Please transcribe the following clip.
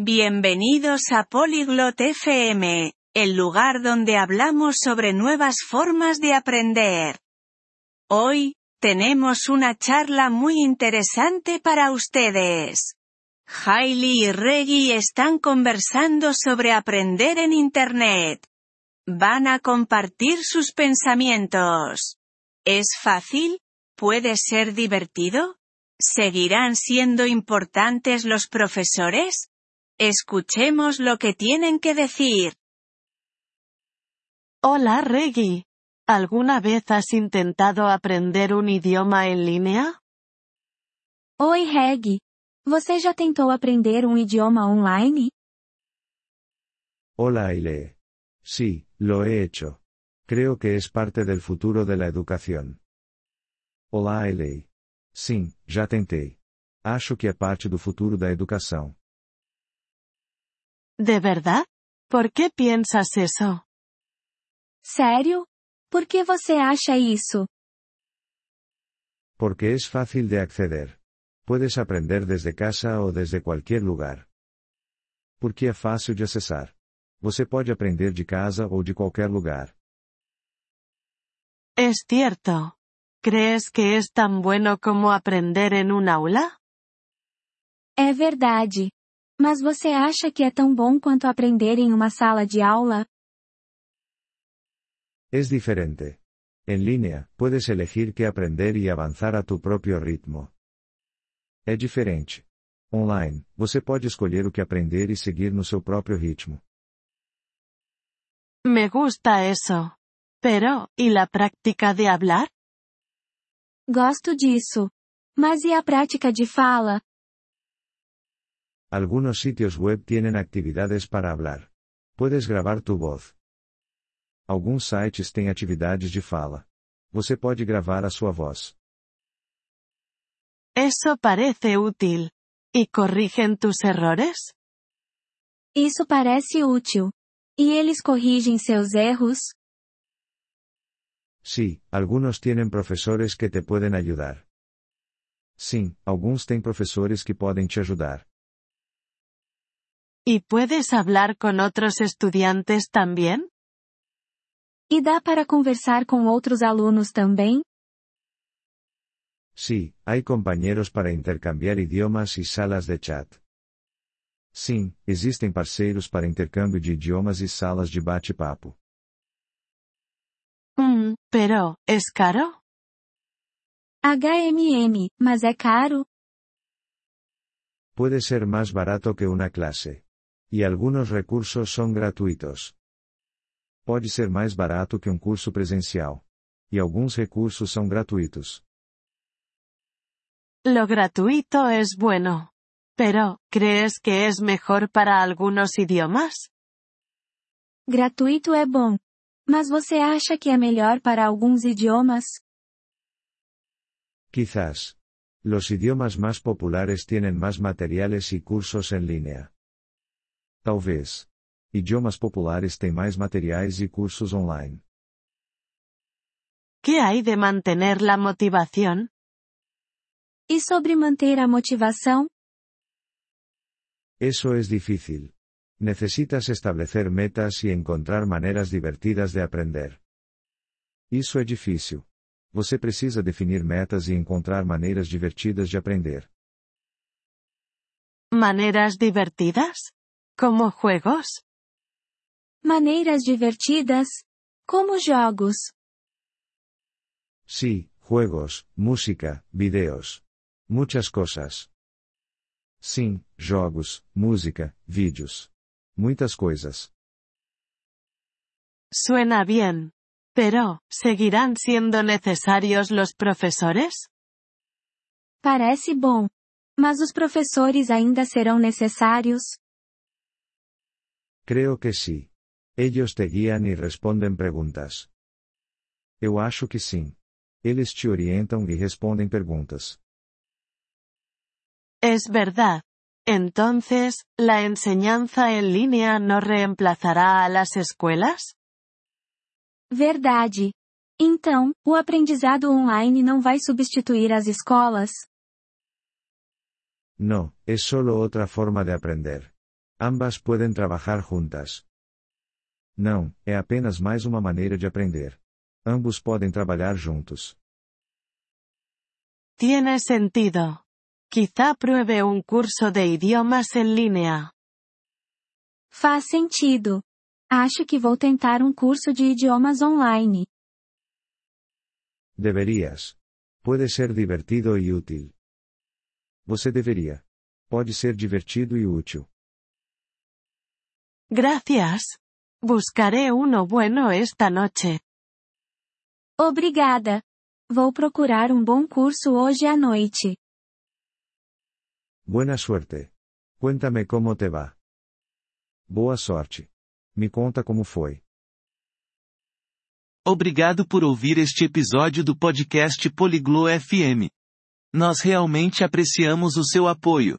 Bienvenidos a Polyglot FM, el lugar donde hablamos sobre nuevas formas de aprender. Hoy, tenemos una charla muy interesante para ustedes. Hailey y Reggie están conversando sobre aprender en Internet. Van a compartir sus pensamientos. ¿Es fácil? ¿Puede ser divertido? ¿Seguirán siendo importantes los profesores? Escuchemos lo que tienen que decir. Hola Reggie. ¿Alguna vez has intentado aprender un idioma en línea? Oi Reg. Você já tentou aprender um idioma online? Hola Aile. Sí, lo he hecho. Creo que es parte del futuro de la educación. Olá Ailey. Sim, já tentei. Acho que é parte do futuro da educação. ¿De verdad? ¿Por qué piensas eso? Sério? Por que você acha isso? Porque es fácil de acceder. Puedes aprender desde casa ou desde qualquer lugar. Porque é fácil de acessar. Você pode aprender de casa ou de qualquer lugar. Es cierto. ¿Crees que es tan bueno como aprender en un aula? É verdade. Mas você acha que é tão bom quanto aprender em uma sala de aula? Es diferente. En línea, puedes elegir qué aprender y avanzar a tu propio ritmo. É diferente. Online, você pode escolher o que aprender e seguir no seu próprio ritmo. Me gusta eso. Pero, ¿y la práctica de hablar? Gosto disso. Mas e a prática de fala? Algunos sitios web tienen actividades para hablar. Puedes grabar tu voz. Alguns sites têm atividades de fala. Você pode gravar a sua voz. Eso parece útil. ¿Y corrigen tus errores? Isso parece útil. E eles corrigem seus erros? Sí, algunos tienen profesores que te pueden ayudar. Sim, alguns têm professores que podem te ajudar. ¿Y puedes hablar con otros estudiantes también? E dá para conversar com outros alunos também? Sí, hay compañeros para intercambiar idiomas y salas de chat. Sim, existem parceiros para intercâmbio de idiomas e salas de bate-papo. Mm, pero, ¿es caro? HMM, mas é caro? Puede ser más barato que una clase. Y algunos recursos son gratuitos. Pode ser mais barato que um curso presencial. E alguns recursos são gratuitos. Lo gratuito es bueno. Pero, ¿crees que es mejor para algunos idiomas? Gratuito é bom. Mas você acha que é melhor para alguns idiomas? Quizás. Los idiomas más populares tienen más materiales y cursos en línea. Talvez. Idiomas populares têm mais materiais e cursos online. ¿Qué hay de mantener la motivación? E sobre manter a motivação? Eso es difícil. Necesitas establecer metas y encontrar maneiras divertidas de aprender. Isso é difícil. Você precisa definir metas e encontrar maneiras divertidas de aprender. ¿Maneras divertidas? ¿Como juegos? Maneiras divertidas? Como jogos? Sí, juegos, música, videos. Muchas cosas. Sim, jogos, música, vídeos. Muitas coisas. Suena bien. Pero, ¿seguirán siendo necesarios los profesores? Parece bom. Mas os professores ainda serão necessários? Creo que sí. Ellos te guían y responden preguntas. Eu acho que sim. Eles te orientam e respondem perguntas. Es verdad. Entonces, ¿la enseñanza en línea no reemplazará a las escuelas? Verdade. Então, o aprendizado online não vai substituir as escolas? No, es solo otra forma de aprender. Ambas pueden trabajar juntas. Não, é apenas mais uma maneira de aprender. Ambos podem trabalhar juntos. Tiene sentido. Quizá pruebe un curso de idiomas en línea. Faz sentido. Acho que vou tentar um curso de idiomas online. Deverias. Puede ser divertido e útil. Você deveria. Pode ser divertido e útil. Gracias. Buscaré uno bueno esta noche. Obrigada. Vou procurar um bom curso hoje à noite. Buena suerte. Cuéntame como te va. Boa sorte. Me conta como foi. Obrigado por ouvir este episódio do podcast Poliglo FM. Nós realmente apreciamos o seu apoio.